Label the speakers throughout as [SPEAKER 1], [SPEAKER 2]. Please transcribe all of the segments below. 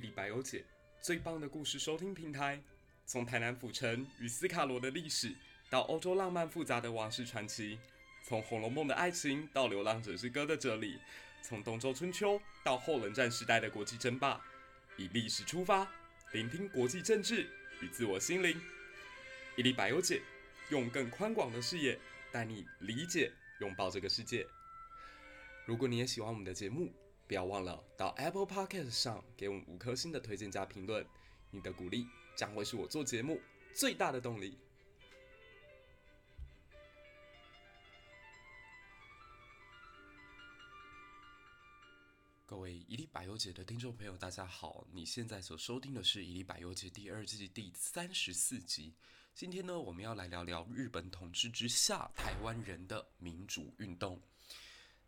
[SPEAKER 1] 一历百忧解，最棒的故事收听平台。从台南府城与斯卡罗的历史，到欧洲浪漫复杂的王室传奇；从《红楼梦》的爱情，到《流浪者之歌》的哲理；从东周春秋到后冷战时代的国际争霸，以历史出发，聆听国际政治与自我心灵。一历百忧解，用更宽广的视野带你理解、拥抱这个世界。如果你也喜欢我们的节目，不要忘了到 Apple Podcast 上给我们五颗星的推荐加评论，你的鼓励将会是我做节目最大的动力。各位一历百忧解的听众朋友，大家好，你现在所收听的是一历百忧解第二季第三十四集。今天呢，我们要来聊聊日本统治之下台湾人的民主运动。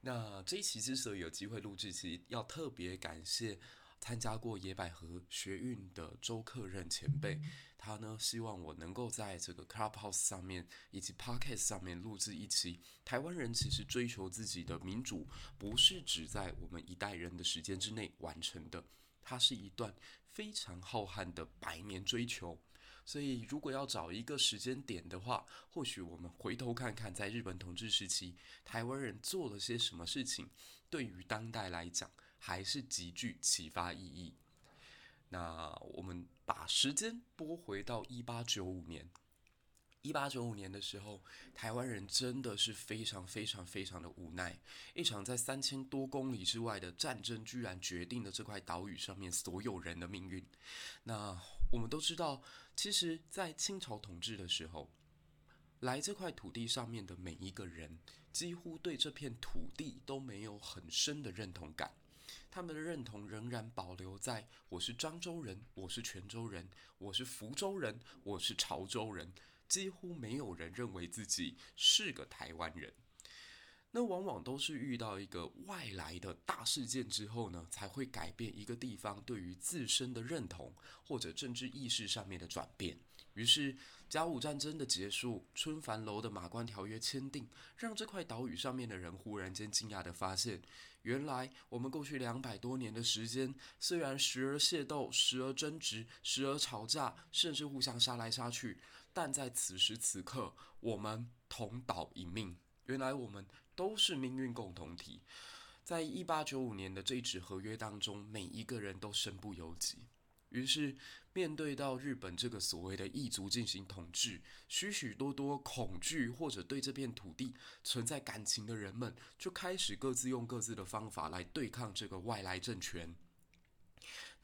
[SPEAKER 1] 那这一期之所以有机会录制，其实要特别感谢参加过野百合学运的周克任前辈，他呢希望我能够在这个 Clubhouse 上面以及 Podcast 上面录制一期。台湾人其实追求自己的民主，不是只在我们一代人的时间之内完成的，它是一段非常浩瀚的百年追求。所以，如果要找一个时间点的话，或许我们回头看看，在日本统治时期，台湾人做了些什么事情，对于当代来讲，还是极具启发意义。那我们把时间拨回到一八九五年。一八九五年的时候，台湾人真的是非常非常非常的无奈。一场在三千多公里之外的战争，居然决定了这块岛屿上面所有人的命运。那我们都知道，其实，在清朝统治的时候，来这块土地上面的每一个人，几乎对这片土地都没有很深的认同感。他们的认同仍然保留在“我是漳州人，我是泉州人，我是福州人，我是潮州人”。几乎没有人认为自己是个台湾人，那往往都是遇到一个外来的大事件之后呢，才会改变一个地方对于自身的认同或者政治意识上面的转变。于是，甲午战争的结束，春帆楼的马关条约签订，让这块岛屿上面的人忽然间惊讶地发现，原来我们过去两百多年的时间，虽然时而械斗，时而争执，时而吵架，甚至互相杀来杀去，但在此时此刻，我们同岛一命。原来我们都是命运共同体。在一八九五年的这一纸合约当中，每一个人都身不由己。于是，面对到日本这个所谓的异族进行统治，许许多多恐惧或者对这片土地存在感情的人们，就开始各自用各自的方法来对抗这个外来政权。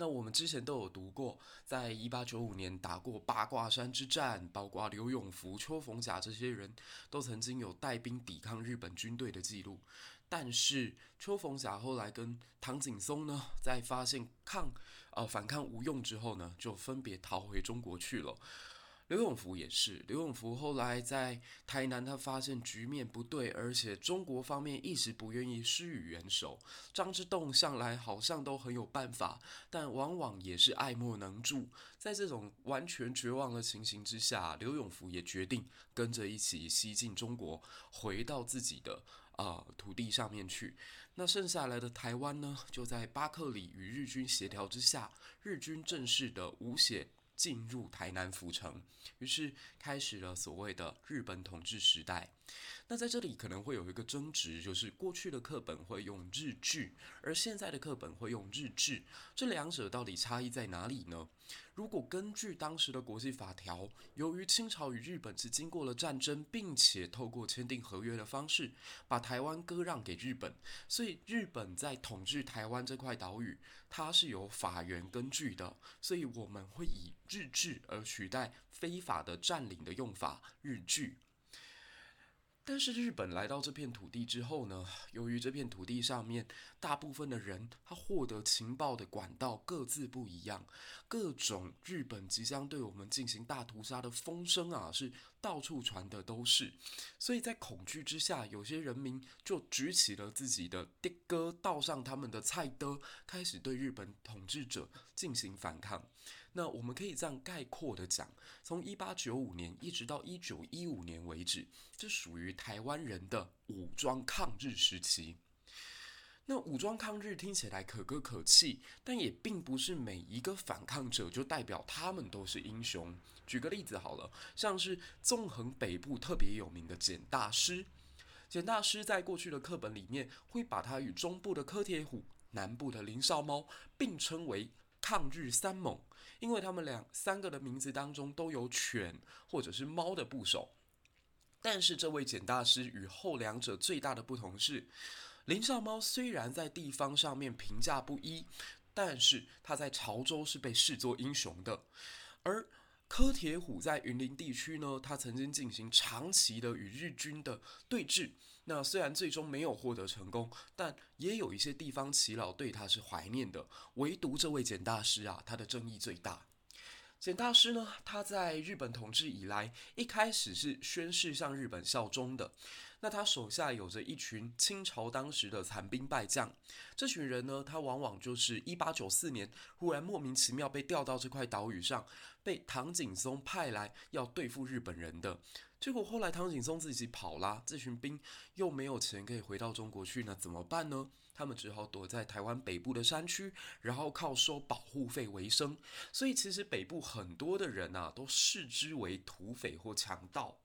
[SPEAKER 1] 那我们之前都有读过，在一八九五年打过八卦山之战，包括刘永福、邱逢甲这些人都曾经有带兵抵抗日本军队的记录。但是邱逢甲后来跟唐景崧呢，在发现抗呃反抗无用之后呢，就分别逃回中国去了。刘永福也是，刘永福后来在台南，他发现局面不对，而且中国方面一直不愿意施予援手。张之洞向来好像都很有办法，但往往也是爱莫能助。在这种完全绝望的情形之下，刘永福也决定跟着一起西进中国，回到自己的啊、呃、土地上面去。那剩下来的台湾呢，就在巴克里与日军协调之下，日军正式的吴写。进入台南府城，于是开始了所谓的日本统治时代。那在这里可能会有一个争执，就是过去的课本会用日据，而现在的课本会用日志，这两者到底差异在哪里呢？如果根据当时的国际法条，由于清朝与日本是经过了战争，并且透过签订合约的方式把台湾割让给日本，所以日本在统治台湾这块岛屿，它是有法源根据的，所以我们会以日治而取代非法的占领的用法日据。但是日本来到这片土地之后呢，由于这片土地上面大部分的人他获得情报的管道各自不一样，各种日本即将对我们进行大屠杀的风声啊，是到处传的都是。所以在恐惧之下，有些人民就举起了自己的的哥，倒上他们的菜刀，开始对日本统治者进行反抗。那我们可以这样概括的讲，从一八九五年一直到一九一五年为止，这属于台湾人的武装抗日时期。那武装抗日听起来可歌可泣，但也并不是每一个反抗者就代表他们都是英雄。举个例子好了，像是纵横北部特别有名的简大师，简大师在过去的课本里面会把他与中部的柯铁虎、南部的林少猫并称为抗日三猛，因为他们两三个的名字当中都有犬或者是猫的部首。但是这位简大师与后两者最大的不同是，林少猫虽然在地方上面评价不一，但是他在潮州是被视作英雄的。而柯铁虎在云林地区呢，他曾经进行长期的与日军的对峙。那虽然最终没有获得成功，但也有一些地方耆老对他是怀念的。唯独这位简大师啊，他的争议最大。简大师呢，他在日本统治以来，一开始是宣誓向日本效忠的。那他手下有着一群清朝当时的残兵败将，这群人呢，他往往就是一八九四年忽然莫名其妙被调到这块岛屿上，被唐景崧派来要对付日本人的。结果后来唐景崧自己跑啦，这群兵又没有钱可以回到中国去，那怎么办呢？他们只好躲在台湾北部的山区，然后靠收保护费为生。所以其实北部很多的人啊，都视之为土匪或强盗。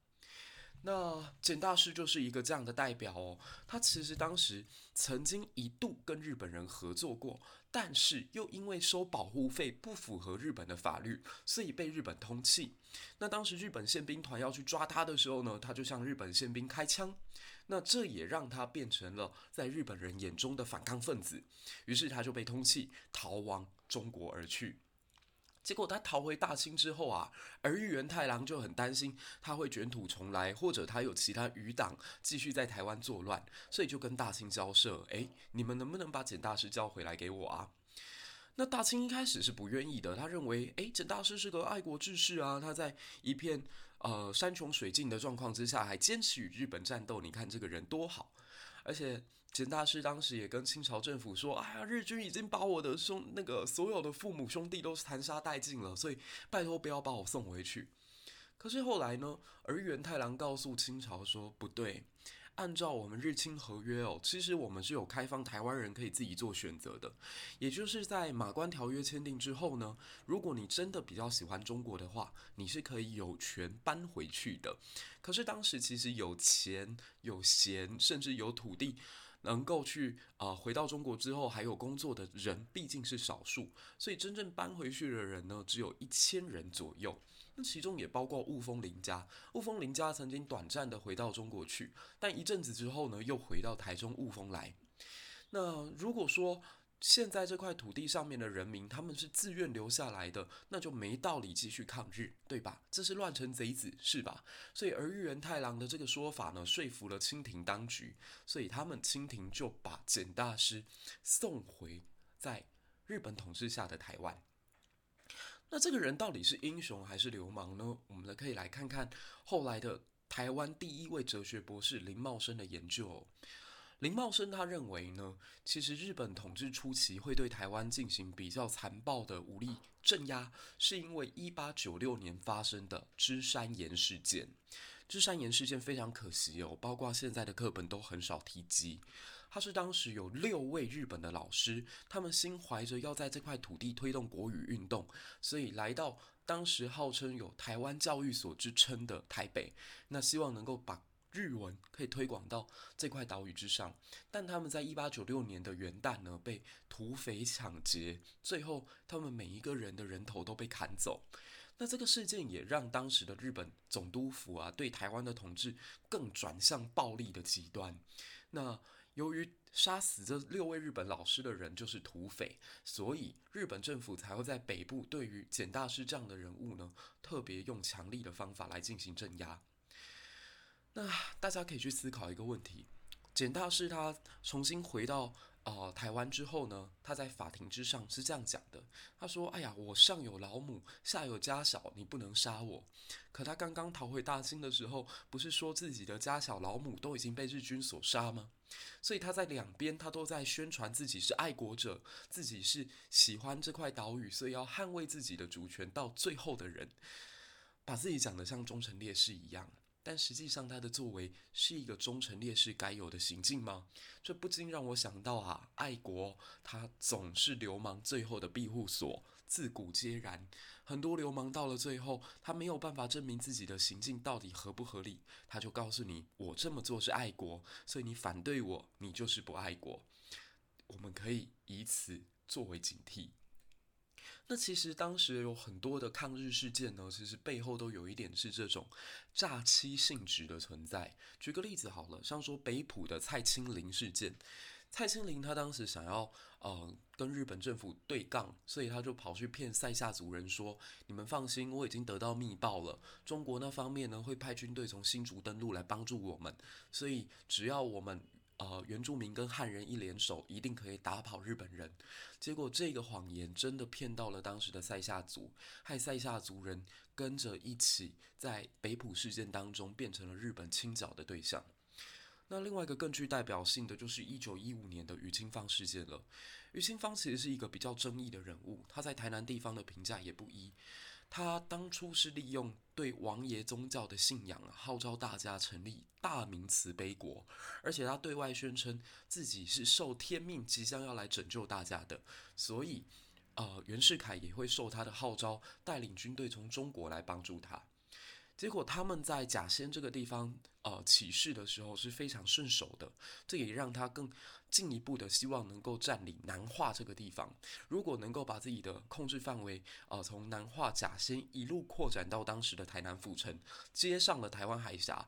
[SPEAKER 1] 那简大师就是一个这样的代表哦。他其实当时曾经一度跟日本人合作过，但是又因为收保护费不符合日本的法律，所以被日本通缉。那当时日本宪兵团要去抓他的时候呢，他就向日本宪兵开枪。那这也让他变成了在日本人眼中的反抗分子。于是他就被通缉，逃亡中国而去。结果他逃回大清之后啊，而玉元太郎就很担心他会卷土重来，或者他有其他余党继续在台湾作乱，所以就跟大清交涉：诶，你们能不能把简大师交回来给我啊？那大清一开始是不愿意的，他认为，诶，简大师是个爱国志士啊，他在一片呃山穷水尽的状况之下还坚持与日本战斗，你看这个人多好，而且。简大师当时也跟清朝政府说：“哎呀，日军已经把我的兄那个所有的父母兄弟都残杀殆尽了，所以拜托不要把我送回去。”可是后来呢，儿玉源太郎告诉清朝说：“不对，按照我们日清合约哦，其实我们是有开放台湾人可以自己做选择的。也就是在马关条约签订之后呢，如果你真的比较喜欢中国的话，你是可以有权搬回去的。可是当时其实有钱、有闲，甚至有土地。”能够去啊、回到中国之后还有工作的人毕竟是少数，所以真正搬回去的人呢，只有一千人左右。那其中也包括雾峰林家。雾峰林家曾经短暂的回到中国去，但一阵子之后呢，又回到台中雾峰来。那如果说，现在这块土地上面的人民，他们是自愿留下来的，那就没道理继续抗日，对吧？这是乱臣贼子，是吧？所以儿玉元太郎的这个说法呢，说服了清廷当局，所以他们清廷就把简大师送回在日本统治下的台湾。那这个人到底是英雄还是流氓呢？我们呢可以来看看后来的台湾第一位哲学博士林茂生的研究。林茂生他认为呢，其实日本统治初期会对台湾进行比较残暴的武力镇压，是因为一八九六年发生的芝山岩事件。芝山岩事件非常可惜哦，包括现在的课本都很少提及。他是当时有六位日本的老师，他们心怀着要在这块土地推动国语运动，所以来到当时号称有台湾教育所之称的台北，那希望能够把。日文可以推广到这块岛屿之上，但他们在一八九六年的元旦呢，被土匪抢劫，最后他们每一个人的人头都被砍走。那这个事件也让当时的日本总督府啊，对台湾的统治更转向暴力的极端。那由于杀死这六位日本老师的人就是土匪，所以日本政府才会在北部对于简大师这样的人物呢，特别用强力的方法来进行镇压。那大家可以去思考一个问题：简大师他重新回到呃台湾之后呢，他在法庭之上是这样讲的。他说：“哎呀，我上有老母，下有家小，你不能杀我。”可他刚刚逃回大清的时候，不是说自己的家小老母都已经被日军所杀吗？所以他在两边他都在宣传自己是爱国者，自己是喜欢这块岛屿，所以要捍卫自己的主权到最后的人，把自己讲得像忠臣烈士一样。但实际上他的作为是一个忠诚烈士该有的行径吗？这不禁让我想到啊，爱国他总是流氓最后的庇护所，自古皆然。很多流氓到了最后，他没有办法证明自己的行径到底合不合理，他就告诉你，我这么做是爱国，所以你反对我，你就是不爱国。我们可以以此作为警惕。那其实当时有很多的抗日事件呢，其实背后都有一点是这种诈欺性质的存在。举个例子好了，像说北埔的蔡清林事件，蔡清林他当时想要呃跟日本政府对杠，所以他就跑去骗塞夏族人说：“你们放心，我已经得到密报了，中国那方面呢会派军队从新竹登陆来帮助我们，所以只要我们。”呃，原住民跟汉人一联手，一定可以打跑日本人。结果这个谎言真的骗到了当时的塞夏族，害塞夏族人跟着一起在北埔事件当中变成了日本清剿的对象。那另外一个更具代表性的就是一九一五年的余清芳事件了。余清芳其实是一个比较争议的人物，他在台南地方的评价也不一。他当初是利用对王爷宗教的信仰，号召大家成立大明慈悲国，而且他对外宣称自己是受天命，即将要来拯救大家的，所以，呃，袁世凯也会受他的号召，带领军队从中国来帮助他。结果他们在甲仙这个地方，呃，起事的时候是非常顺手的，这也让他更进一步的希望能够占领南化这个地方。如果能够把自己的控制范围，呃，从南化甲仙一路扩展到当时的台南府城，接上了台湾海峡，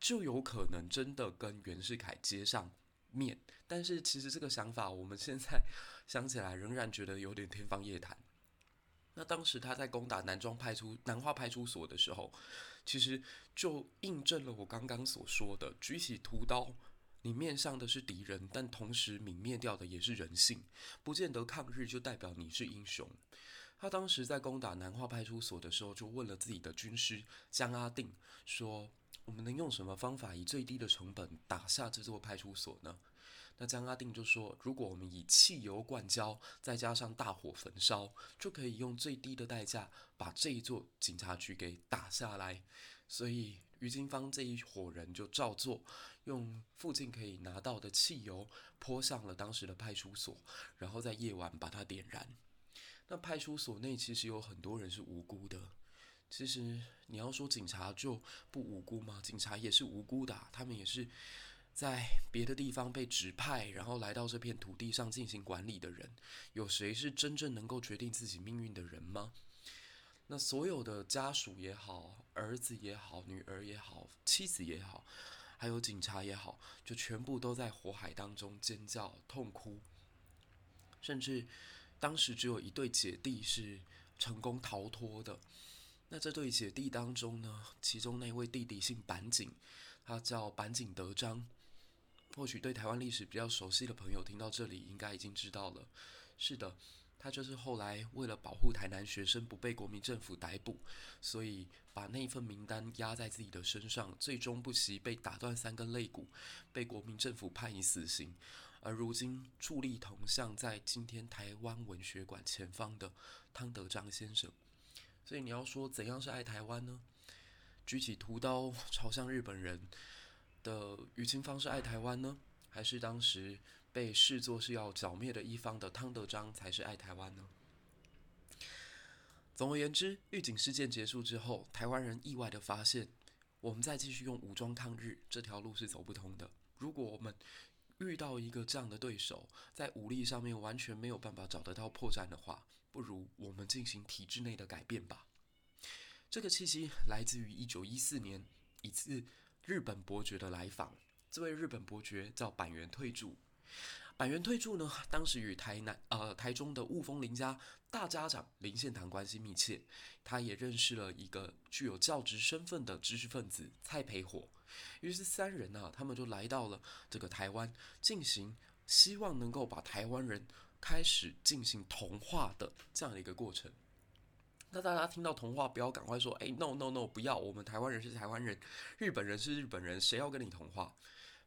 [SPEAKER 1] 就有可能真的跟袁世凯接上面。但是其实这个想法，我们现在 想起来仍然觉得有点天方夜谭。那当时他在攻打南庄派出南化派出所的时候，其实就印证了我刚刚所说的：举起屠刀，你面向的是敌人，但同时泯灭掉的也是人性。不见得抗日就代表你是英雄。他当时在攻打南化派出所的时候，就问了自己的军师江阿定说：“我们能用什么方法以最低的成本打下这座派出所呢？”那江阿定就说：“如果我们以汽油灌浇，再加上大火焚烧，就可以用最低的代价把这一座警察局给打下来。”所以于金芳这一伙人就照做，用附近可以拿到的汽油泼上了当时的派出所，然后在夜晚把它点燃。那派出所内其实有很多人是无辜的。其实你要说警察就不无辜吗？警察也是无辜的，他们也是。在别的地方被指派，然后来到这片土地上进行管理的人，有谁是真正能够决定自己命运的人吗？那所有的家属也好，儿子也好，女儿也好，妻子也好，还有警察也好，就全部都在火海当中尖叫痛哭。甚至当时只有一对姐弟是成功逃脱的。那这对姐弟当中呢，其中那位弟弟姓板井，他叫板井德章。或许对台湾历史比较熟悉的朋友听到这里，应该已经知道了。是的，他就是后来为了保护台南学生不被国民政府逮捕，所以把那份名单压在自己的身上，最终不惜被打断三根肋骨，被国民政府判以死刑。而如今伫立铜像在今天台湾文学馆前方的汤德章先生。所以你要说怎样是爱台湾呢？举起屠刀朝向日本人。的余清芳是爱台湾呢，还是当时被视作是要剿灭的一方的汤德章才是爱台湾呢？总而言之，预警事件结束之后，台湾人意外地发现，我们再继续用武装抗日这条路是走不通的。如果我们遇到一个这样的对手，在武力上面完全没有办法找得到破绽的话，不如我们进行体制内的改变吧。这个契机来自于一九一四年一次。日本伯爵的来访，这位日本伯爵叫坂垣退助。坂垣退助呢，当时与台南呃台中的雾峰林家大家长林献堂关系密切，他也认识了一个具有教职身份的知识分子蔡培火，于是三人呢、啊，他们就来到了这个台湾，进行希望能够把台湾人开始进行同化的这样的一个过程。那大家听到同化，不要赶快说，哎，no no no，不要，我们台湾人是台湾人，日本人是日本人，谁要跟你同化？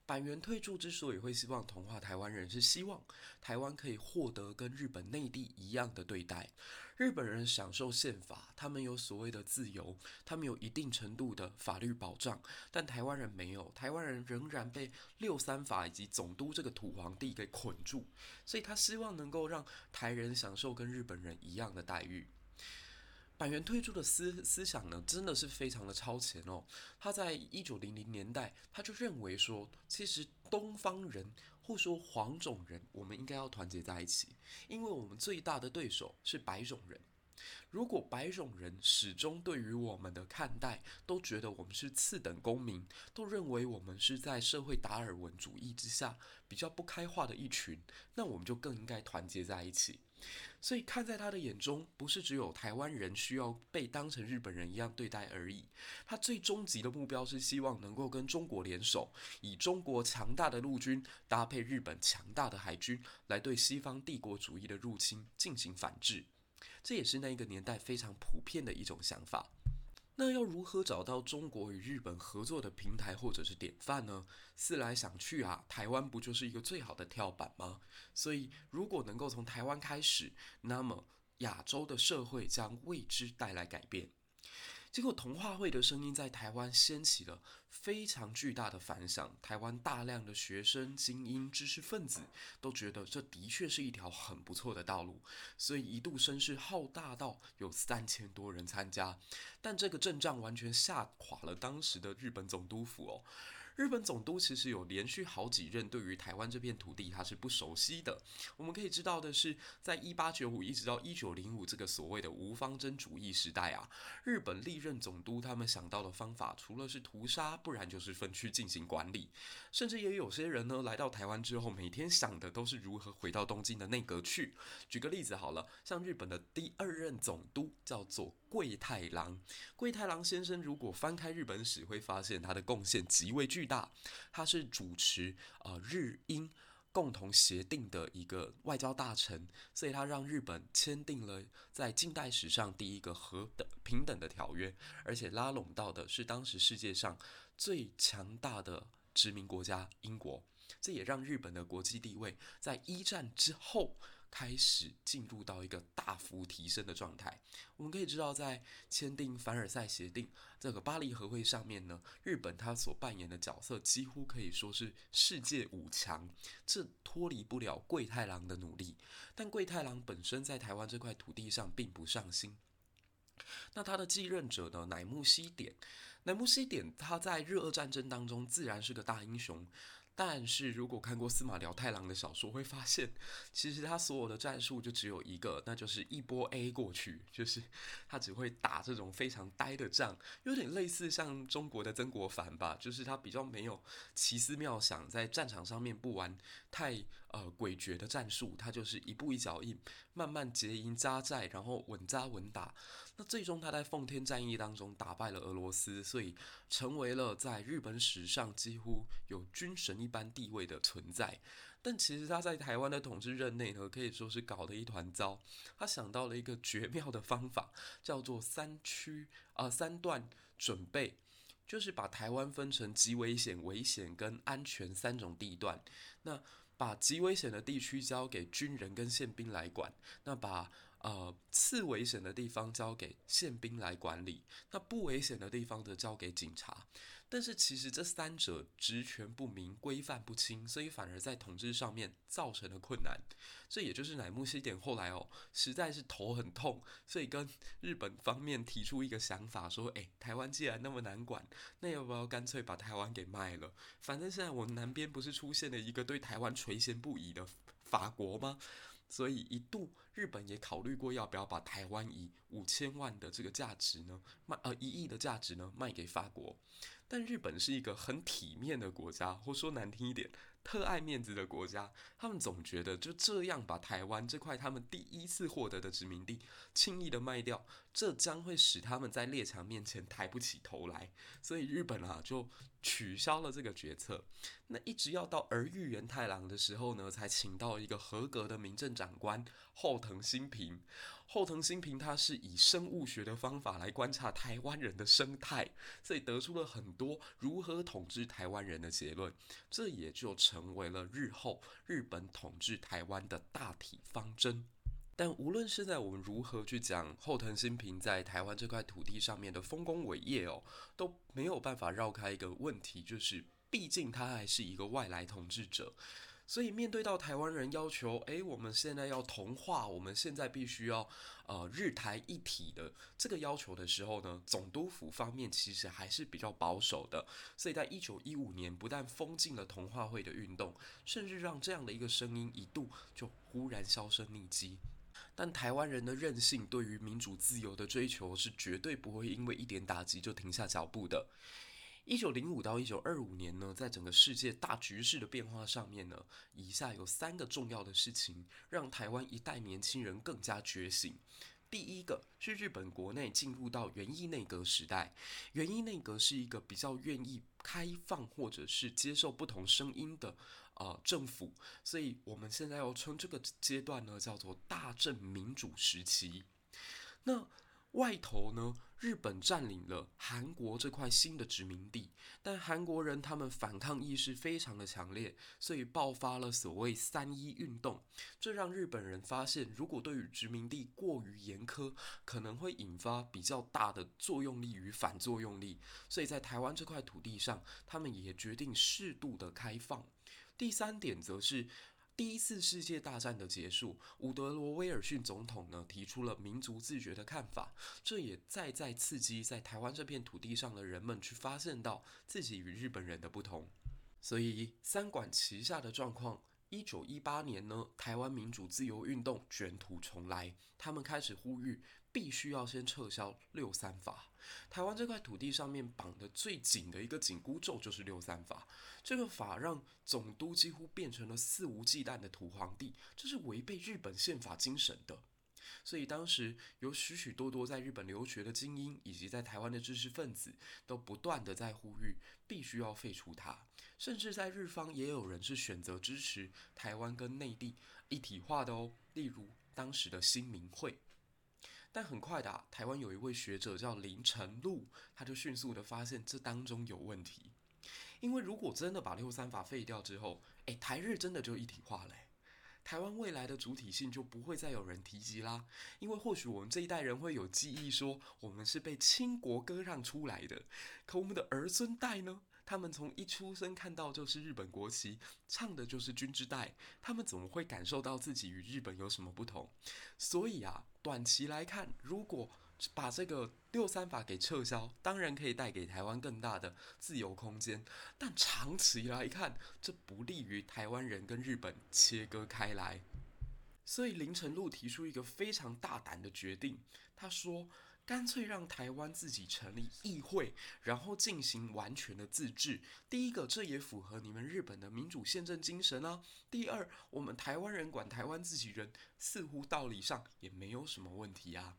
[SPEAKER 1] 板垣退助之所以会希望同化台湾人，是希望台湾可以获得跟日本内地一样的对待。日本人享受宪法，他们有所谓的自由，他们有一定程度的法律保障，但台湾人没有，台湾人仍然被六三法以及总督这个土皇帝给捆住，所以他希望能够让台人享受跟日本人一样的待遇。板垣退出的思思想呢，真的是非常的超前哦。他在一九零零年代，他就认为说，其实东方人或说黄种人，我们应该要团结在一起，因为我们最大的对手是白种人。如果白种人始终对于我们的看待都觉得我们是次等公民，都认为我们是在社会达尔文主义之下比较不开化的一群，那我们就更应该团结在一起。所以看在他的眼中，不是只有台湾人需要被当成日本人一样对待而已。他最终极的目标是希望能够跟中国联手，以中国强大的陆军搭配日本强大的海军，来对西方帝国主义的入侵进行反制。这也是那个年代非常普遍的一种想法。那要如何找到中国与日本合作的平台或者是典范呢？思来想去啊，台湾不就是一个最好的跳板吗？所以，如果能够从台湾开始，那么亚洲的社会将为之带来改变。结果，童话会的声音在台湾掀起了非常巨大的反响。台湾大量的学生、精英、知识分子都觉得这的确是一条很不错的道路，所以一度声势浩大到有三千多人参加。但这个阵仗完全吓垮了当时的日本总督府哦。日本总督其实有连续好几任，对于台湾这片土地他是不熟悉的。我们可以知道的是，在一八九五一直到一九零五这个所谓的无方针主义时代啊，日本历任总督他们想到的方法，除了是屠杀，不然就是分区进行管理。甚至也有些人呢，来到台湾之后，每天想的都是如何回到东京的内阁去。举个例子好了，像日本的第二任总督叫做桂太郎。桂太郎先生如果翻开日本史，会发现他的贡献极为巨大。他是主持呃日英共同协定的一个外交大臣，所以他让日本签订了在近代史上第一个和等平等的条约，而且拉拢到的是当时世界上最强大的殖民国家英国，这也让日本的国际地位在一战之后。开始进入到一个大幅提升的状态。我们可以知道，在签订凡尔赛协定这个巴黎和会上面呢，日本它所扮演的角色几乎可以说是世界五强，这脱离不了桂太郎的努力。但桂太郎本身在台湾这块土地上并不上心。那他的继任者呢，乃木希典，乃木希典他在日俄战争当中自然是个大英雄。但是如果看过司马辽太郎的小说，会发现，其实他所有的战术就只有一个，那就是一波 A 过去，就是他只会打这种非常呆的仗，有点类似像中国的曾国藩吧，就是他比较没有奇思妙想，在战场上面不玩太呃诡谲的战术，他就是一步一脚印，慢慢结营扎寨，然后稳扎稳打。那最终他在奉天战役当中打败了俄罗斯，所以成为了在日本史上几乎有军神一般地位的存在。但其实他在台湾的统治任内呢，可以说是搞得一团糟。他想到了一个绝妙的方法，叫做三区啊、三段准备，就是把台湾分成极危险、危险跟安全三种地段。那把极危险的地区交给军人跟宪兵来管，那把呃，次危险的地方交给宪兵来管理，那不危险的地方则交给警察。但是其实这三者职权不明、规范不清，所以反而在统治上面造成了困难。这也就是乃木希典后来哦，实在是头很痛，所以跟日本方面提出一个想法，说：诶，台湾既然那么难管，那要不要干脆把台湾给卖了？反正现在我南边不是出现了一个对台湾垂涎不已的法国吗？所以一度日本也考虑过要不要把台湾以五千万的这个价值呢卖，呃一亿的价值呢卖给法国，但日本是一个很体面的国家，或说难听一点。特爱面子的国家，他们总觉得就这样把台湾这块他们第一次获得的殖民地轻易的卖掉，这将会使他们在列强面前抬不起头来。所以日本啊就取消了这个决策。那一直要到儿玉源太郎的时候呢，才请到一个合格的民政长官后藤新平。后藤新平他是以生物学的方法来观察台湾人的生态，所以得出了很多如何统治台湾人的结论，这也就成为了日后日本统治台湾的大体方针。但无论是在我们如何去讲后藤新平在台湾这块土地上面的丰功伟业哦，都没有办法绕开一个问题，就是毕竟他还是一个外来统治者。所以面对到台湾人要求，诶，我们现在要同化，我们现在必须要呃日台一体的这个要求的时候呢，总督府方面其实还是比较保守的。所以在一九一五年，不但封禁了同化会的运动，甚至让这样的一个声音一度就忽然销声匿迹。但台湾人的韧性对于民主自由的追求是绝对不会因为一点打击就停下脚步的。一九零五到一九二五年呢，在整个世界大局势的变化上面呢，以下有三个重要的事情，让台湾一代年轻人更加觉醒。第一个是日本国内进入到源义内阁时代，源义内阁是一个比较愿意开放或者是接受不同声音的呃政府，所以我们现在要称这个阶段呢叫做大正民主时期。那外头呢，日本占领了韩国这块新的殖民地，但韩国人他们反抗意识非常的强烈，所以爆发了所谓三一运动。这让日本人发现，如果对于殖民地过于严苛，可能会引发比较大的作用力与反作用力。所以在台湾这块土地上，他们也决定适度的开放。第三点则是。第一次世界大战的结束，伍德罗威尔逊总统呢提出了民族自觉的看法，这也再再刺激在台湾这片土地上的人们去发现到自己与日本人的不同，所以三管齐下的状况。一九一八年呢，台湾民主自由运动卷土重来，他们开始呼吁必须要先撤销六三法。台湾这块土地上面绑得最紧的一个紧箍咒就是六三法，这个法让总督几乎变成了肆无忌惮的土皇帝，这是违背日本宪法精神的。所以当时有许许多多在日本留学的精英，以及在台湾的知识分子，都不断地在呼吁必须要废除它。甚至在日方也有人是选择支持台湾跟内地一体化的哦，例如当时的新民会。但很快的，台湾有一位学者叫林成禄，他就迅速地发现这当中有问题，因为如果真的把六三法废掉之后，诶，台日真的就一体化了。台湾未来的主体性就不会再有人提及啦，因为或许我们这一代人会有记忆说我们是被清国割让出来的，可我们的儿孙代呢？他们从一出生看到就是日本国旗，唱的就是军之代，他们怎么会感受到自己与日本有什么不同？所以啊，短期来看，如果把这个六三法给撤销，当然可以带给台湾更大的自由空间。但长期来看，这不利于台湾人跟日本切割开来。所以林呈禄提出一个非常大胆的决定，他说：“干脆让台湾自己成立议会，然后进行完全的自治。第一个，这也符合你们日本的民主宪政精神啊。第二，我们台湾人管台湾自己人，似乎道理上也没有什么问题啊。”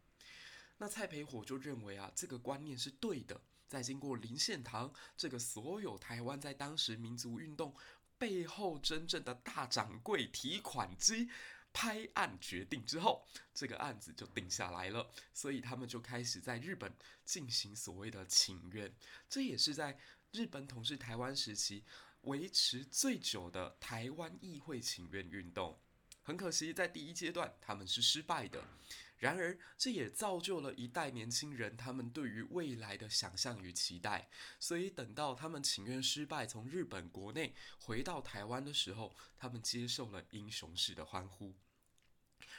[SPEAKER 1] 那蔡培火就认为啊，这个观念是对的。在经过林献堂这个所有台湾在当时民族运动背后真正的大掌柜提款机拍案决定之后，这个案子就定下来了。所以他们就开始在日本进行所谓的请愿，这也是在日本统治台湾时期维持最久的台湾议会请愿运动。很可惜，在第一阶段他们是失败的。然而，这也造就了一代年轻人他们对于未来的想象与期待。所以，等到他们请愿失败，从日本国内回到台湾的时候，他们接受了英雄式的欢呼。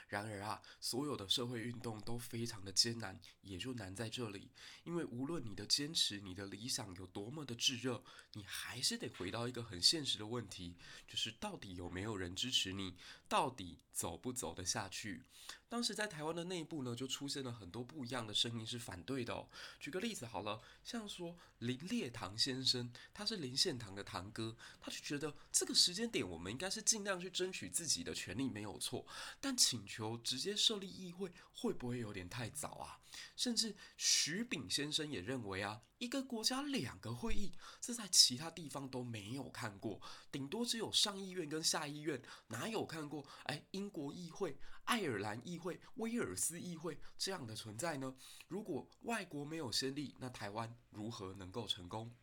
[SPEAKER 1] 然而啊，所有的社会运动都非常的艰难，也就难在这里。因为无论你的坚持、你的理想有多么的炙热，你还是得回到一个很现实的问题，就是到底有没有人支持你，到底走不走得下去。当时在台湾的内部呢，就出现了很多不一样的声音是反对的哦。举个例子好了，像说林烈堂先生，他是林献堂的堂哥，他就觉得这个时间点我们应该是尽量去争取自己的权利没有错，但请求直接设立议会会不会有点太早啊？甚至徐炳先生也认为啊，一个国家两个会议，这在其他地方都没有看过，顶多只有上议院跟下议院，哪有看过？哎，英国议会、爱尔兰议会、威尔斯议会这样的存在呢？如果外国没有先例，那台湾如何能够成功？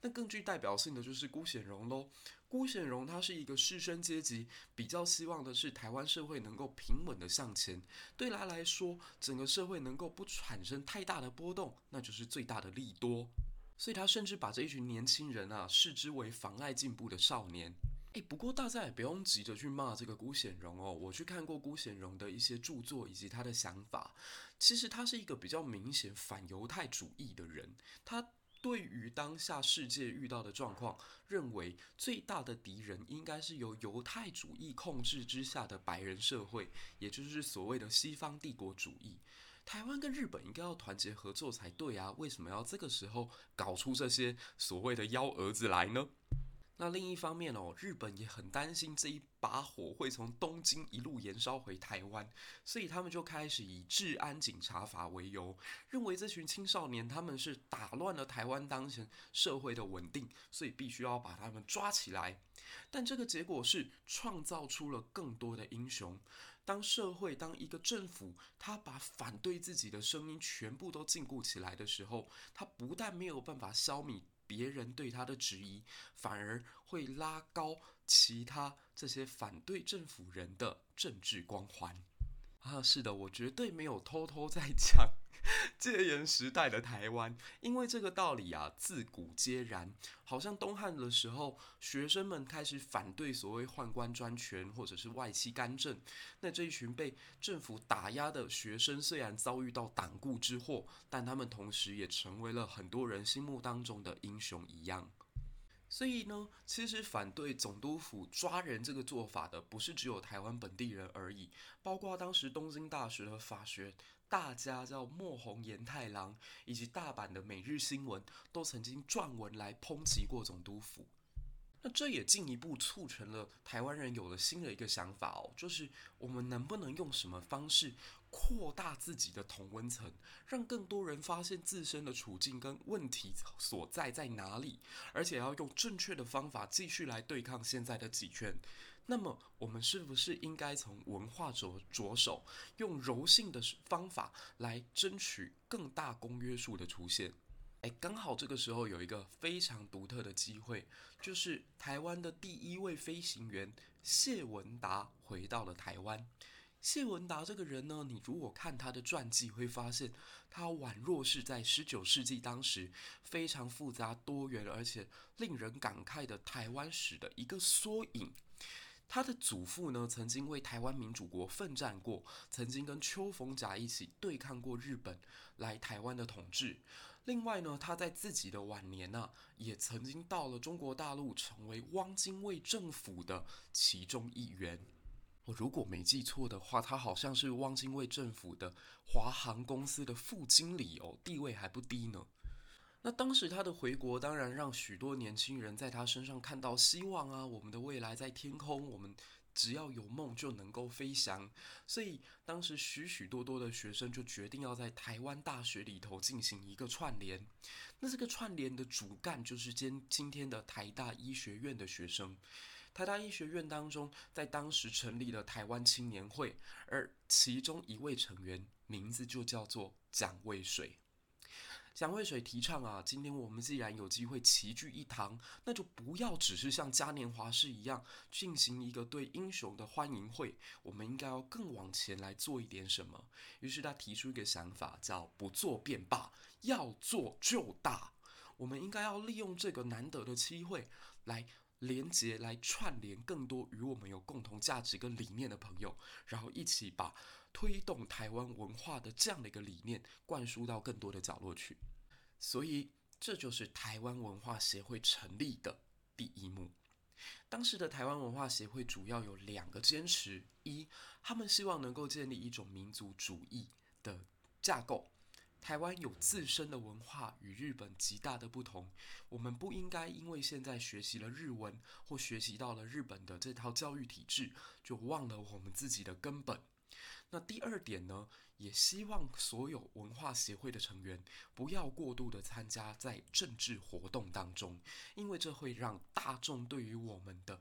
[SPEAKER 1] 那更具代表性的就是辜显荣喽。辜显荣他是一个士绅阶级，比较希望的是台湾社会能够平稳的向前。对他来说，整个社会能够不产生太大的波动，那就是最大的利多。所以他甚至把这一群年轻人啊视之为妨碍进步的少年。诶，不过大家也不用急着去骂这个辜显荣哦。我去看过辜显荣的一些著作以及他的想法，其实他是一个比较明显反犹太主义的人。他。对于当下世界遇到的状况，认为最大的敌人应该是由犹太主义控制之下的白人社会，也就是所谓的西方帝国主义。台湾跟日本应该要团结合作才对啊，为什么要这个时候搞出这些所谓的幺蛾子来呢？那另一方面哦，日本也很担心这一把火会从东京一路延烧回台湾，所以他们就开始以治安警察法为由，认为这群青少年他们是打乱了台湾当前社会的稳定，所以必须要把他们抓起来。但这个结果是创造出了更多的英雄。当社会，当一个政府，他把反对自己的声音全部都禁锢起来的时候，他不但没有办法消弭。别人对他的质疑，反而会拉高其他这些反对政府人的政治光环。啊，是的，我绝对没有偷偷在讲 戒严时代的台湾，因为这个道理啊，自古皆然。好像东汉的时候，学生们开始反对所谓宦官专权或者是外戚干政，那这一群被政府打压的学生，虽然遭遇到党锢之祸，但他们同时也成为了很多人心目当中的英雄一样。所以呢，其实反对总督府抓人这个做法的，不是只有台湾本地人而已，包括当时东京大学的法学大家叫莫红岩太郎，以及大阪的每日新闻，都曾经撰文来抨击过总督府。那这也进一步促成了台湾人有了新的一个想法哦，就是我们能不能用什么方式扩大自己的同温层，让更多人发现自身的处境跟问题所在在哪里，而且要用正确的方法继续来对抗现在的极权。那么，我们是不是应该从文化着着手，用柔性的方法来争取更大公约数的出现？哎，刚好这个时候有一个非常独特的机会，就是台湾的第一位飞行员谢文达回到了台湾。谢文达这个人呢，你如果看他的传记，会发现他宛若是在十九世纪当时非常复杂多元而且令人感慨的台湾史的一个缩影。他的祖父呢，曾经为台湾民主国奋战过，曾经跟邱逢甲一起对抗过日本来台湾的统治。另外呢，他在自己的晚年呢、也曾经到了中国大陆，成为汪精卫政府的其中一员。我如果没记错的话，他好像是汪精卫政府的华航公司的副经理哦，地位还不低呢。那当时他的回国，当然让许多年轻人在他身上看到希望啊，我们的未来在天空，我们。只要有梦就能够飞翔，所以当时许许多多的学生就决定要在台湾大学里头进行一个串联。那这个串联的主干就是今今天的台大医学院的学生。台大医学院当中，在当时成立了台湾青年会，而其中一位成员名字就叫做蒋渭水。蒋渭水提倡啊，今天我们既然有机会齐聚一堂，那就不要只是像嘉年华式一样进行一个对英雄的欢迎会，我们应该要更往前来做一点什么。于是他提出一个想法，叫“不做便罢，要做就大”。我们应该要利用这个难得的机会，来连接、来串联更多与我们有共同价值跟理念的朋友，然后一起把。推动台湾文化的这样的一个理念，灌输到更多的角落去，所以这就是台湾文化协会成立的第一幕。当时的台湾文化协会主要有两个坚持：一，他们希望能够建立一种民族主义的架构。台湾有自身的文化与日本极大的不同，我们不应该因为现在学习了日文或学习到了日本的这套教育体制，就忘了我们自己的根本。那第二点呢，也希望所有文化协会的成员不要过度的参加在政治活动当中，因为这会让大众对于我们的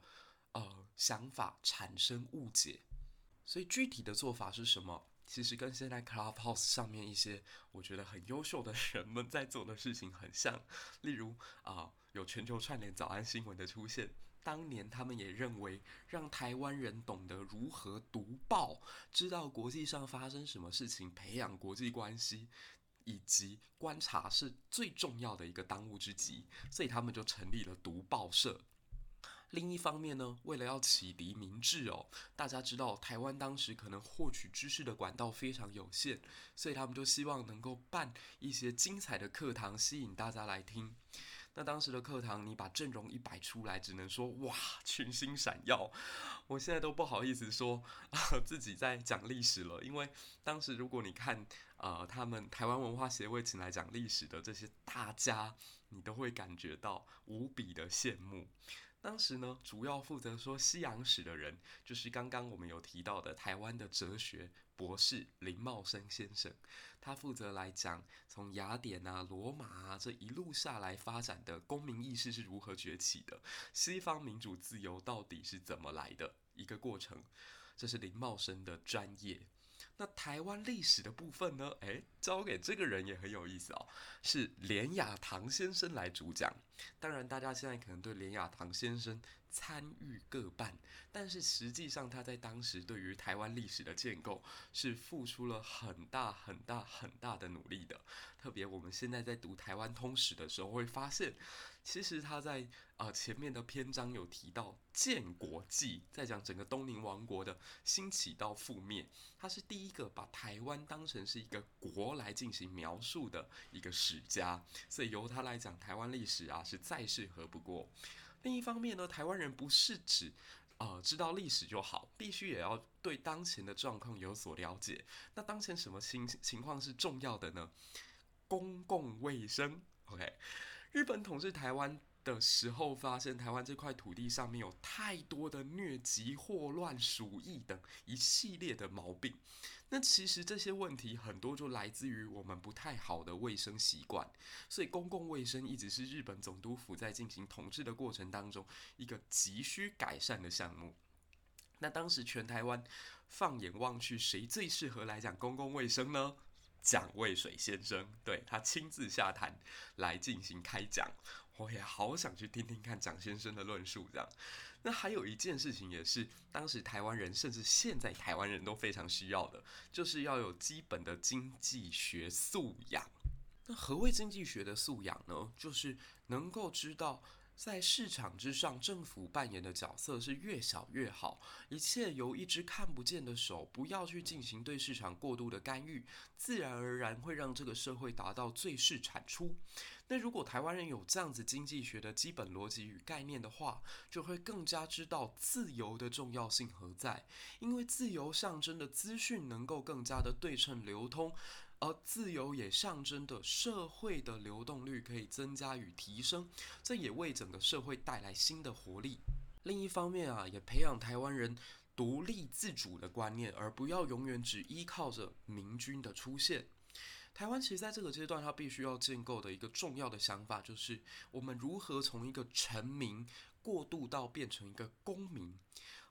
[SPEAKER 1] 呃想法产生误解。所以具体的做法是什么？其实跟现在 Clubhouse 上面一些我觉得很优秀的人们在做的事情很像。例如啊、有全球串联早安新闻的出现。当年他们也认为，让台湾人懂得如何读报，知道国际上发生什么事情，培养国际关系以及观察是最重要的一个当务之急。所以他们就成立了读报社。另一方面呢，为了要启迪民智哦，大家知道台湾当时可能获取知识的管道非常有限，所以他们就希望能够办一些精彩的课堂，吸引大家来听。那当时的课堂，你把阵容一摆出来，只能说哇，群星闪耀。我现在都不好意思说啊，自己在讲历史了，因为当时如果你看呃，他们台湾文化协会请来讲历史的这些大家，你都会感觉到无比的羡慕。当时呢，主要负责说西洋史的人，就是刚刚我们有提到的台湾的哲学博士林茂生先生。他负责来讲从雅典啊、罗马啊这一路下来发展的公民意识是如何崛起的，西方民主自由到底是怎么来的一个过程。这是林茂生的专业。那台湾历史的部分呢？诶，交给这个人也很有意思哦，是连雅堂先生来主讲。当然，大家现在可能对连雅堂先生参与各半，但是实际上他在当时对于台湾历史的建构是付出了很大很大很大的努力的。特别我们现在在读台湾通史的时候会发现。其实他在啊、呃、前面的篇章有提到建国记，在讲整个东宁王国的兴起到覆灭，他是第一个把台湾当成是一个国来进行描述的一个史家，所以由他来讲台湾历史啊是再适合不过。另一方面呢，台湾人不是指呃知道历史就好，必须也要对当前的状况有所了解。那当前什么情情况是重要的呢？公共卫生，OK。日本统治台湾的时候，发现台湾这块土地上面有太多的疟疾、霍乱、鼠疫等一系列的毛病。那其实这些问题很多就来自于我们不太好的卫生习惯，所以公共卫生一直是日本总督府在进行统治的过程当中一个急需改善的项目。那当时全台湾放眼望去，谁最适合来讲公共卫生呢？蒋渭水先生，对，他亲自下台来进行开讲，我也好想去听听看蒋先生的论述。这样，那还有一件事情也是当时台湾人，甚至现在台湾人都非常需要的，就是要有基本的经济学素养。那何谓经济学的素养呢？就是能够知道。在市场之上，政府扮演的角色是越小越好。一切由一只看不见的手，不要去进行对市场过度的干预，自然而然会让这个社会达到最适产出。那如果台湾人有这样子经济学的基本逻辑与概念的话，就会更加知道自由的重要性何在。因为自由象征的资讯能够更加的对称流通。而自由也象征的社会的流动率可以增加与提升，这也为整个社会带来新的活力。另一方面啊，也培养台湾人独立自主的观念，而不要永远只依靠着明君的出现。台湾其实在这个阶段，它必须要建构的一个重要的想法，就是我们如何从一个臣民过渡到变成一个公民。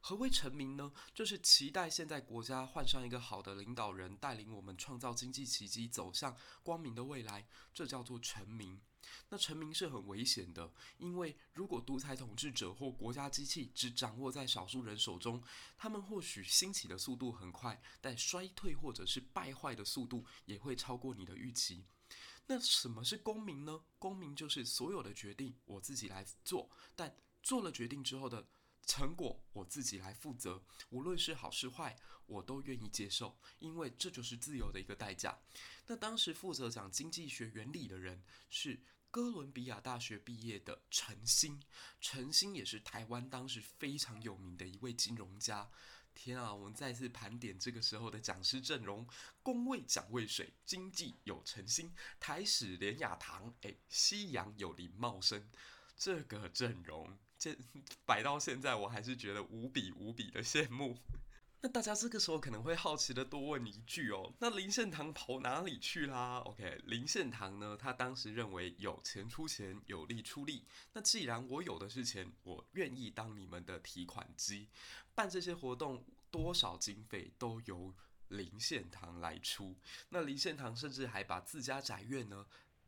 [SPEAKER 1] 何为臣民呢？就是期待现在国家换上一个好的领导人，带领我们创造经济奇迹，走向光明的未来。这叫做臣民。那臣民是很危险的，因为如果独裁统治者或国家机器只掌握在少数人手中，他们或许兴起的速度很快，但衰退或者是败坏的速度也会超过你的预期。那什么是公民呢？公民就是所有的决定我自己来做，但做了决定之后的。成果我自己来负责，无论是好是坏，我都愿意接受，因为这就是自由的一个代价。那当时负责讲经济学原理的人是哥伦比亚大学毕业的陈星，陈星也是台湾当时非常有名的一位金融家。天啊，我们再次盘点这个时候的讲师阵容：工位蒋渭水，经济有陈新，台史连雅堂，诶，西洋有林茂生，这个阵容。摆到现在，我还是觉得无比无比的羡慕。那大家这个时候可能会好奇的多问一句哦，那林献堂跑哪里去啦？OK，林献堂呢，他当时认为有钱出钱，有力出力。那既然我有的是钱，我愿意当你们的提款机，办这些活动，多少经费都由林献堂来出。那林献堂甚至还把自家宅院呢，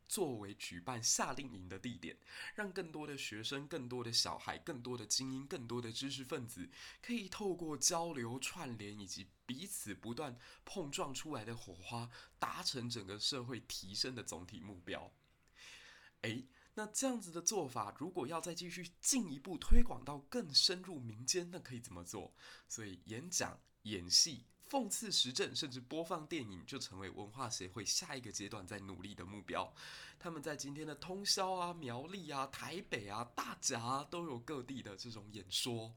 [SPEAKER 1] 作为举办夏令营的地点，让更多的学生、更多的小孩、更多的精英、更多的知识分子，可以透过交流串联以及彼此不断碰撞出来的火花，达成整个社会提升的总体目标。诶，那这样子的做法，如果要再继续进一步推广到更深入民间，那可以怎么做？所以演讲、演戏。讽刺时政，甚至播放电影，就成为文化协会下一个阶段在努力的目标。他们在今天的通宵啊、苗栗啊、台北啊、大甲啊，都有各地的这种演说。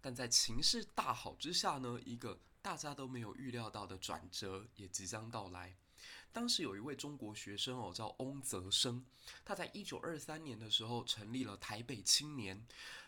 [SPEAKER 1] 但在情势大好之下呢，一个大家都没有预料到的转折也即将到来。当时有一位中国学生哦，叫翁泽生，他在一九二三年的时候成立了台北青年。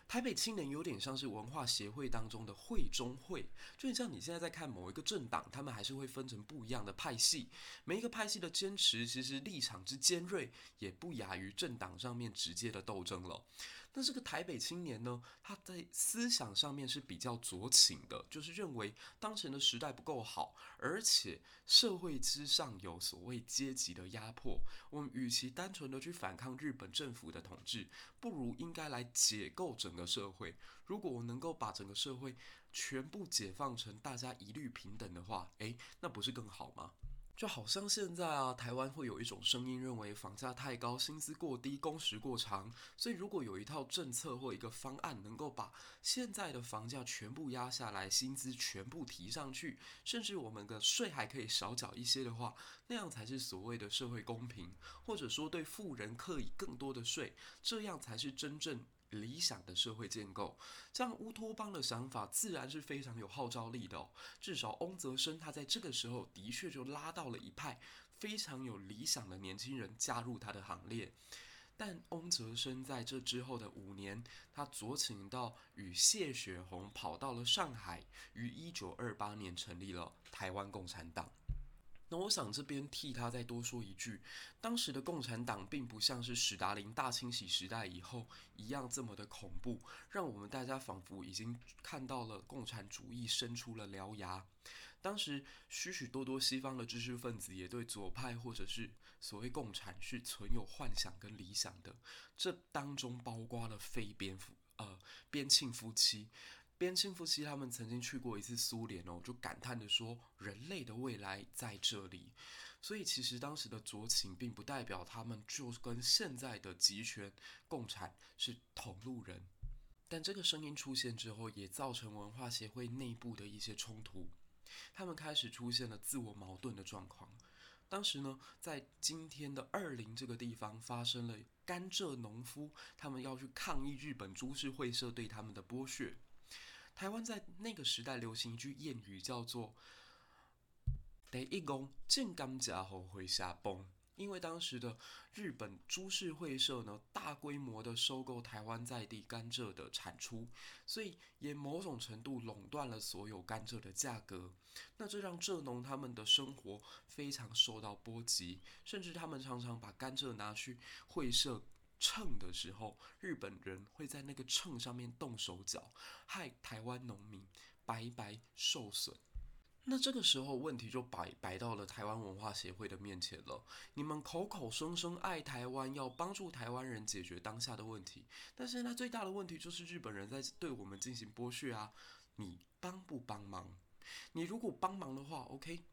[SPEAKER 1] 台北青年有点像是文化协会当中的会中会，就像你现在在看某一个政党，他们还是会分成不一样的派系，每一个派系的坚持其实立场之尖锐，也不亚于政党上面直接的斗争了。那这个台北青年呢，他在思想上面是比较酌情的，就是认为当前的时代不够好，而且社会之上有所谓阶级的压迫。我们与其单纯的去反抗日本政府的统治，不如应该来解构整个社会。如果我能够把整个社会全部解放成大家一律平等的话，诶，那不是更好吗？就好像现在啊，台湾会有一种声音认为房价太高，薪资过低，工时过长，所以如果有一套政策或一个方案能够把现在的房价全部压下来，薪资全部提上去，甚至我们的税还可以少缴一些的话，那样才是所谓的社会公平，或者说对富人课以更多的税，这样才是真正。理想的社会建构，这样乌托邦的想法自然是非常有号召力的。至少翁泽生他在这个时候的确就拉到了一派非常有理想的年轻人加入他的行列。但翁泽生在这之后的五年，他酌情到与谢雪红跑到了上海，于一九二八年成立了台湾共产党。那我想这边替他再多说一句，当时的共产党并不像是史达林大清洗时代以后一样这么的恐怖，让我们大家仿佛已经看到了共产主义伸出了獠牙。当时许许多多西方的知识分子也对左派或者是所谓共产是存有幻想跟理想的，这当中包括了非边夫呃边沁夫妻。边沁夫妻他们曾经去过一次苏联哦，就感叹的说：“人类的未来在这里。”所以其实当时的左倾并不代表他们就跟现在的集权共产是同路人。但这个声音出现之后，也造成文化协会内部的一些冲突，他们开始出现了自我矛盾的状况。当时呢，在今天的二林这个地方发生了甘蔗农夫，他们要去抗议日本株式会社对他们的剥削。台湾在那个时代流行一句谚语，叫做“得一公种甘蔗后会下崩”，因为当时的日本株式会社呢，大规模的收购台湾在地甘蔗的产出，所以也某种程度垄断了所有甘蔗的价格。那这让蔗农他们的生活非常受到波及，甚至他们常常把甘蔗拿去会社。秤的时候，日本人会在那个秤上面动手脚，害台湾农民白白受损。那这个时候问题就摆摆到了台湾文化协会的面前了。你们口口声声爱台湾，要帮助台湾人解决当下的问题，但是呢，最大的问题就是日本人在对我们进行剥削啊！你帮不帮忙？你如果帮忙的话，OK。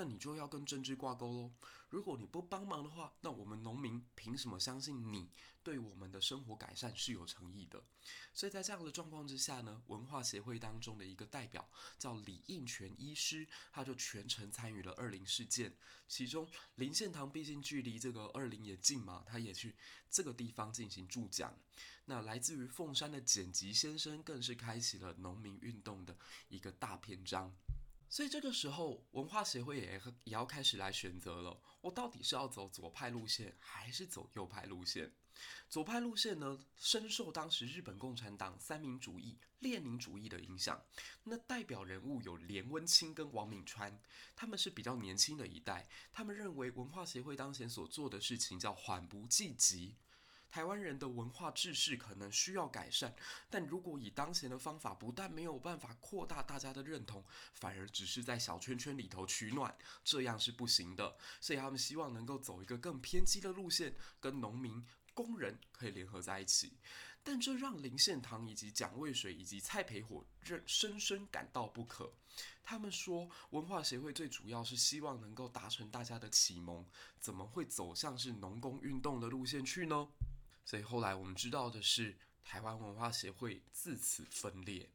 [SPEAKER 1] 那你就要跟政治挂钩喽。如果你不帮忙的话，那我们农民凭什么相信你对我们的生活改善是有诚意的？所以在这样的状况之下呢，文化协会当中的一个代表叫李应全医师，他就全程参与了二林事件。其中林献堂毕竟距离这个二林也近嘛，他也去这个地方进行助讲。那来自于凤山的简吉先生更是开启了农民运动的一个大篇章。所以这个时候，文化协会也也要开始来选择了：我到底是要走左派路线，还是走右派路线？左派路线呢，深受当时日本共产党三民主义、列宁主义的影响。那代表人物有连温清跟王敏川，他们是比较年轻的一代。他们认为文化协会当前所做的事情叫缓不济急。台湾人的文化知识可能需要改善，但如果以当前的方法，不但没有办法扩大大家的认同，反而只是在小圈圈里头取暖，这样是不行的。所以他们希望能够走一个更偏激的路线，跟农民、工人可以联合在一起。但这让林献堂以及蒋渭水以及蔡培火认深深感到不可。他们说，文化协会最主要是希望能够达成大家的启蒙，怎么会走向是农工运动的路线去呢？所以后来我们知道的是，台湾文化协会自此分裂。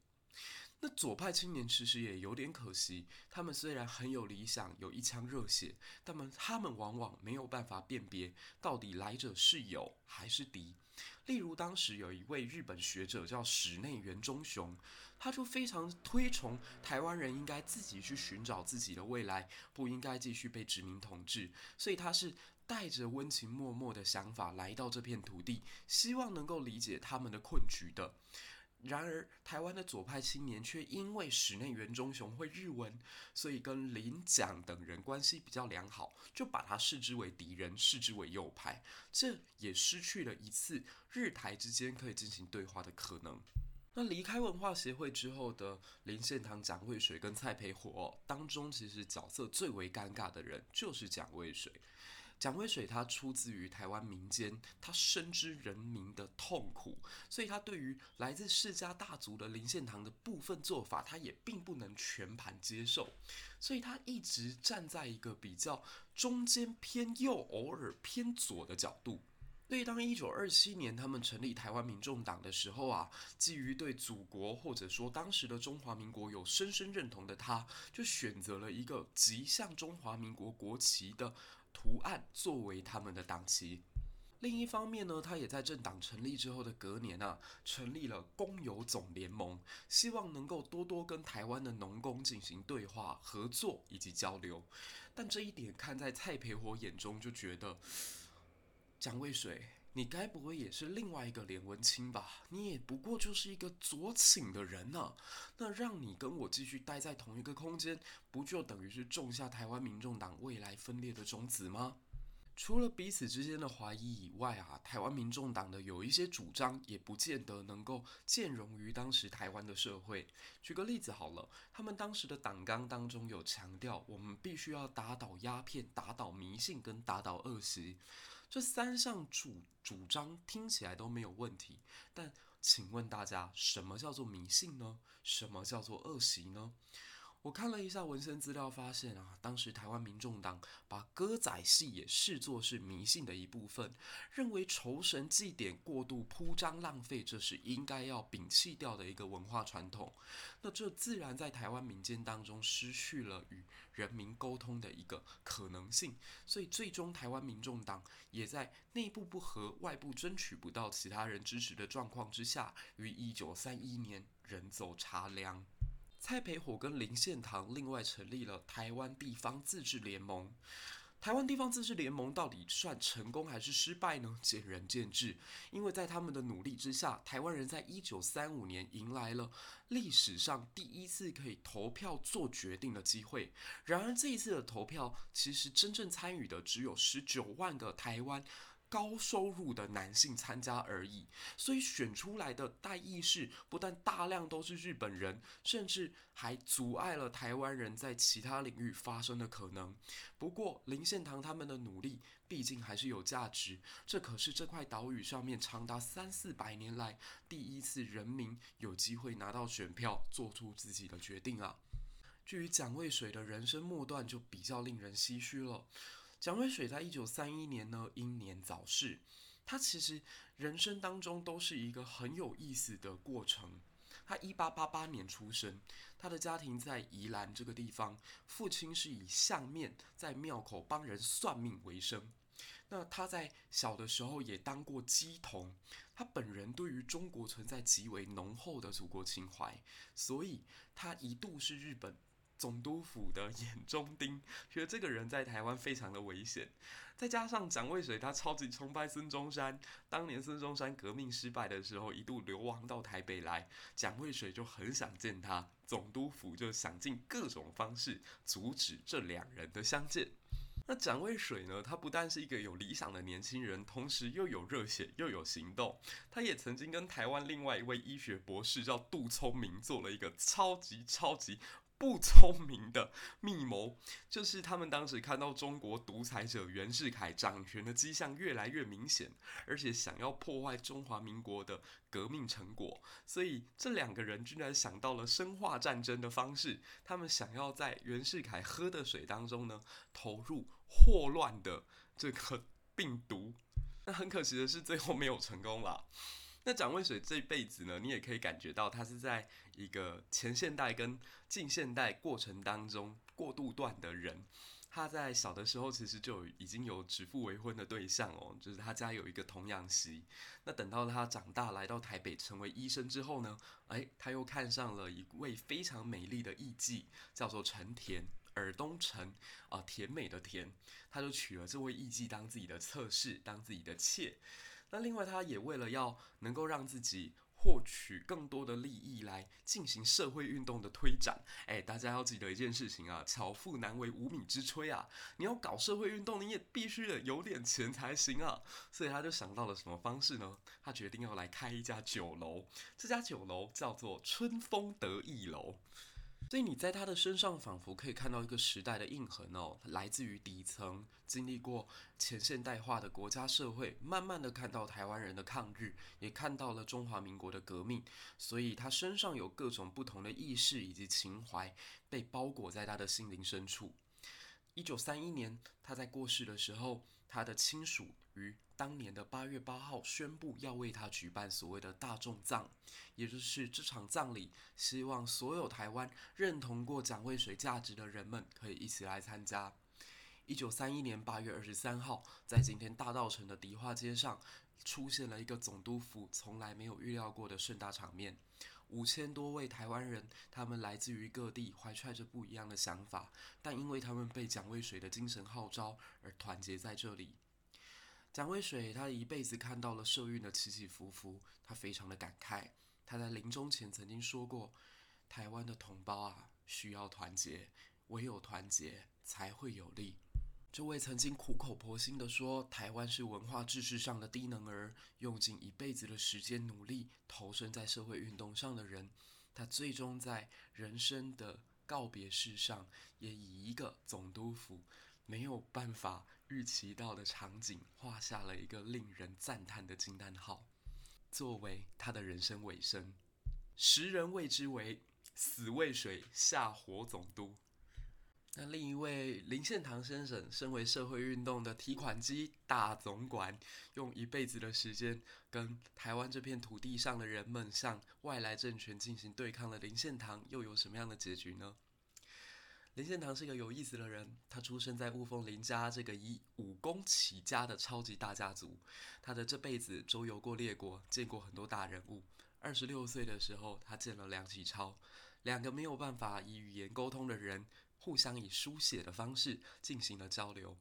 [SPEAKER 1] 那左派青年其实也有点可惜，他们虽然很有理想，有一腔热血，但们他们往往没有办法辨别到底来者是友还是敌。例如当时有一位日本学者叫室内元忠雄，他就非常推崇台湾人应该自己去寻找自己的未来，不应该继续被殖民统治，所以他是。带着温情脉脉的想法来到这片土地，希望能够理解他们的困局的。然而，台湾的左派青年却因为室内元忠雄会日文，所以跟林蒋等人关系比较良好，就把他视之为敌人，视之为右派。这也失去了一次日台之间可以进行对话的可能。那离开文化协会之后的林献堂、蒋渭水跟蔡培火当中，其实角色最为尴尬的人就是蒋渭水。蒋渭水他出自于台湾民间，他深知人民的痛苦，所以他对于来自世家大族的林献堂的部分做法，他也并不能全盘接受，所以他一直站在一个比较中间偏右，偶尔偏左的角度。所以当一九二七年他们成立台湾民众党的时候啊，基于对祖国或者说当时的中华民国有深深认同的他，就选择了一个极像中华民国国旗的。图案作为他们的党旗。另一方面呢，他也在政党成立之后的隔年啊，成立了工友总联盟，希望能够多多跟台湾的农工进行对话、合作以及交流。但这一点看在蔡培火眼中，就觉得蒋渭水，你该不会也是另外一个连文清吧？你也不过就是一个左倾的人呢、那让你跟我继续待在同一个空间，不就等于是种下台湾民众党未来分裂的种子吗？除了彼此之间的怀疑以外啊，台湾民众党的有一些主张也不见得能够兼容于当时台湾的社会。举个例子好了，他们当时的党纲当中有强调，我们必须要打倒鸦片、打倒迷信跟打倒恶习。这三项主主张听起来都没有问题，但请问大家，什么叫做迷信呢？什么叫做恶习呢？我看了一下文献资料，发现啊，当时台湾民众党把歌仔戏也视作是迷信的一部分，认为酬神祭典过度铺张浪费，这是应该要摒弃掉的一个文化传统。那这自然在台湾民间当中失去了与人民沟通的一个可能性，所以最终台湾民众党也在内部不和、外部争取不到其他人支持的状况之下，于一九三一年人走茶凉。蔡培火跟林献堂另外成立了台湾地方自治联盟。台湾地方自治联盟到底算成功还是失败呢？见仁见智。因为在他们的努力之下，台湾人在一九三五年迎来了历史上第一次可以投票做决定的机会。然而这一次的投票，其实真正参与的只有十九万个台湾。高收入的男性参加而已，所以选出来的代议士不但大量都是日本人，甚至还阻碍了台湾人在其他领域发声的可能。不过林献堂他们的努力毕竟还是有价值，这可是这块岛屿上面长达三四百年来第一次人民有机会拿到选票，做出自己的决定啊。至于蒋渭水的人生末段就比较令人唏嘘了。蒋渭水在一九三一年呢英年早逝，他其实人生当中都是一个很有意思的过程。他一八八八年出生，他的家庭在宜兰这个地方，父亲是以相面在庙口帮人算命为生。那他在小的时候也当过鸡童，他本人对于中国存在极为浓厚的祖国情怀，所以他一度是日本。总督府的眼中钉，觉得这个人在台湾非常的危险。再加上蒋渭水他超级崇拜孙中山，当年孙中山革命失败的时候，一度流亡到台北来，蒋渭水就很想见他，总督府就想尽各种方式阻止这两人的相见。那蒋渭水呢？他不但是一个有理想的年轻人，同时又有热血又有行动。他也曾经跟台湾另外一位医学博士叫杜聪明做了一个超级超级不聪明的密谋，就是他们当时看到中国独裁者袁世凯掌权的迹象越来越明显，而且想要破坏中华民国的革命成果，所以这两个人居然想到了生化战争的方式，他们想要在袁世凯喝的水当中呢投入霍乱的这个病毒。那很可惜的是，最后没有成功啦。那蒋渭水这一辈子呢，你也可以感觉到他是在一个前现代跟近现代过程当中过渡段的人。他在小的时候其实就已经有指腹为婚的对象哦，就是他家有一个童养媳。那等到他长大来到台北成为医生之后呢，哎，他又看上了一位非常美丽的艺妓，叫做陈田，尔东陈啊，甜美的甜，他就娶了这位艺妓当自己的侧室，当自己的妾。那另外，他也为了要能够让自己获取更多的利益来进行社会运动的推展，哎，大家要记得一件事情啊，巧妇难为无米之炊啊，你要搞社会运动，你也必须得有点钱才行啊。所以他就想到了什么方式呢？他决定要来开一家酒楼，这家酒楼叫做春风得意楼。所以你在他的身上仿佛可以看到一个时代的印痕哦，来自于底层，经历过前现代化的国家社会，慢慢的看到台湾人的抗日，也看到了中华民国的革命，所以他身上有各种不同的意识以及情怀被包裹在他的心灵深处。一九三一年，他在过世的时候，他的亲属于当年的八月八号宣布要为他举办所谓的大众葬，也就是这场葬礼，希望所有台湾认同过蒋渭水价值的人们可以一起来参加。一九三一年八月二十三号，在今天大稻城的迪化街上，出现了一个总督府从来没有预料过的盛大场面。五千多位台湾人，他们来自于各地，怀揣着不一样的想法，但因为他们被蒋渭水的精神号召而团结在这里。蒋渭水，他一辈子看到了社运的起起伏伏，他非常的感慨。他在临终前曾经说过：“台湾的同胞啊，需要团结，唯有团结才会有力。”这位曾经苦口婆心地说台湾是文化知识上的低能儿，用尽一辈子的时间努力投身在社会运动上的人，他最终在人生的告别式上，也以一个总督府没有办法预期到的场景，画下了一个令人赞叹的惊叹号，作为他的人生尾声。时人谓之为“死渭水，下火总督”。那另一位林献堂先生，身为社会运动的提款机大总管，用一辈子的时间跟台湾这片土地上的人们向外来政权进行对抗的林献堂，又有什么样的结局呢？林献堂是一个有意思的人，他出生在雾峰林家这个以武功起家的超级大家族。他的这辈子周游过列国，见过很多大人物。二十六岁的时候，他见了梁启超，两个没有办法以语言沟通的人，互相以书写的方式进行了交流。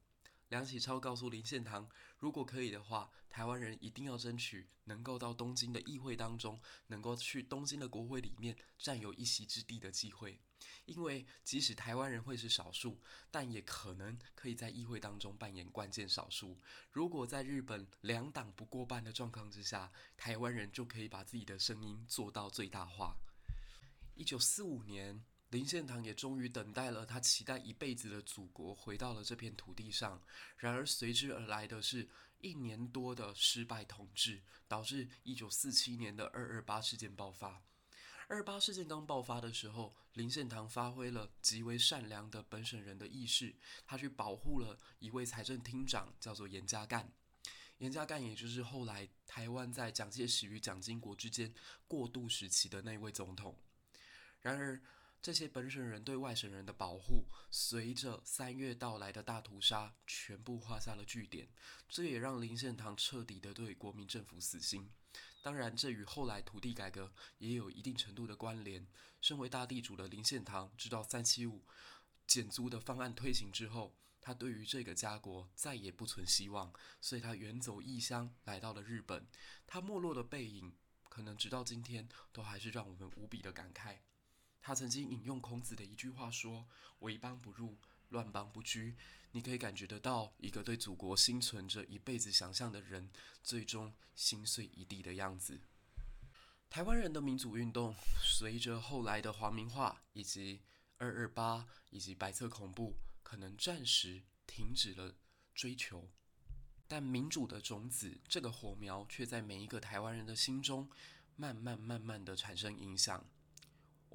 [SPEAKER 1] 梁启超告诉林献堂，如果可以的话，台湾人一定要争取能够到东京的议会当中，能够去东京的国会里面占有一席之地的机会。因为即使台湾人会是少数，但也可能可以在议会当中扮演关键少数。如果在日本两党不过半的状况之下，台湾人就可以把自己的声音做到最大化。一九四五年。林献堂也终于等待了他期待一辈子的祖国回到了这片土地上，然而随之而来的是一年多的失败统治，导致一九四七年的二二八事件爆发。二八事件刚爆发的时候，林献堂发挥了极为善良的本省人的意识，他去保护了一位财政厅长，叫做严家淦。严家淦也就是后来台湾在蒋介石与蒋经国之间过渡时期的那位总统。然而，这些本省人对外省人的保护，随着三月到来的大屠杀，全部画下了句点。这也让林献堂彻底的对国民政府死心。当然，这与后来土地改革也有一定程度的关联。身为大地主的林献堂，知道三七五减租的方案推行之后，他对于这个家国再也不存希望，所以他远走异乡，来到了日本。他没落的背影，可能直到今天都还是让我们无比的感慨。他曾经引用孔子的一句话说：“为邦不入，乱邦不居。”你可以感觉得到，一个对祖国心存着一辈子想象的人，最终心碎一地的样子。台湾人的民主运动，随着后来的皇民化，以及二二八，以及白色恐怖，可能暂时停止了追求，但民主的种子，这个火苗，却在每一个台湾人的心中，慢慢慢慢的产生影响。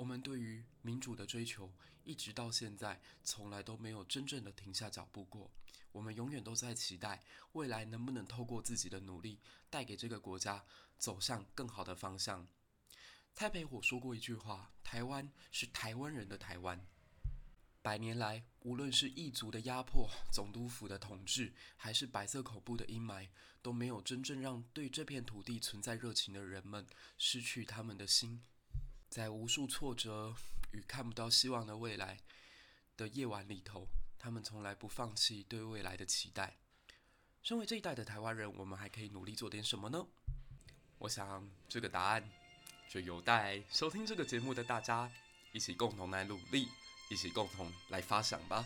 [SPEAKER 1] 我们对于民主的追求，一直到现在，从来都没有真正的停下脚步过。我们永远都在期待未来能不能透过自己的努力，带给这个国家走向更好的方向。蔡培火说过一句话：“台湾是台湾人的台湾。”百年来，无论是异族的压迫、总督府的统治，还是白色恐怖的阴霾，都没有真正让对这片土地存在热情的人们失去他们的心。在无数挫折与看不到希望的未来的夜晚里头，他们从来不放弃对未来的期待。身为这一代的台湾人，我们还可以努力做点什么呢？我想这个答案就有待收听这个节目的大家一起共同来努力，一起共同来发想吧。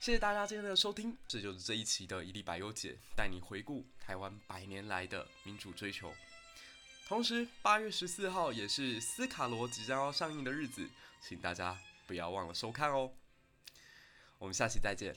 [SPEAKER 1] 谢谢大家今天的收听，这就是这一期的一粒百忧解，带你回顾台湾百年来的民主追求。同时，八月十四号也是斯卡罗即将要上映的日子，请大家不要忘了收看哦。我们下期再见。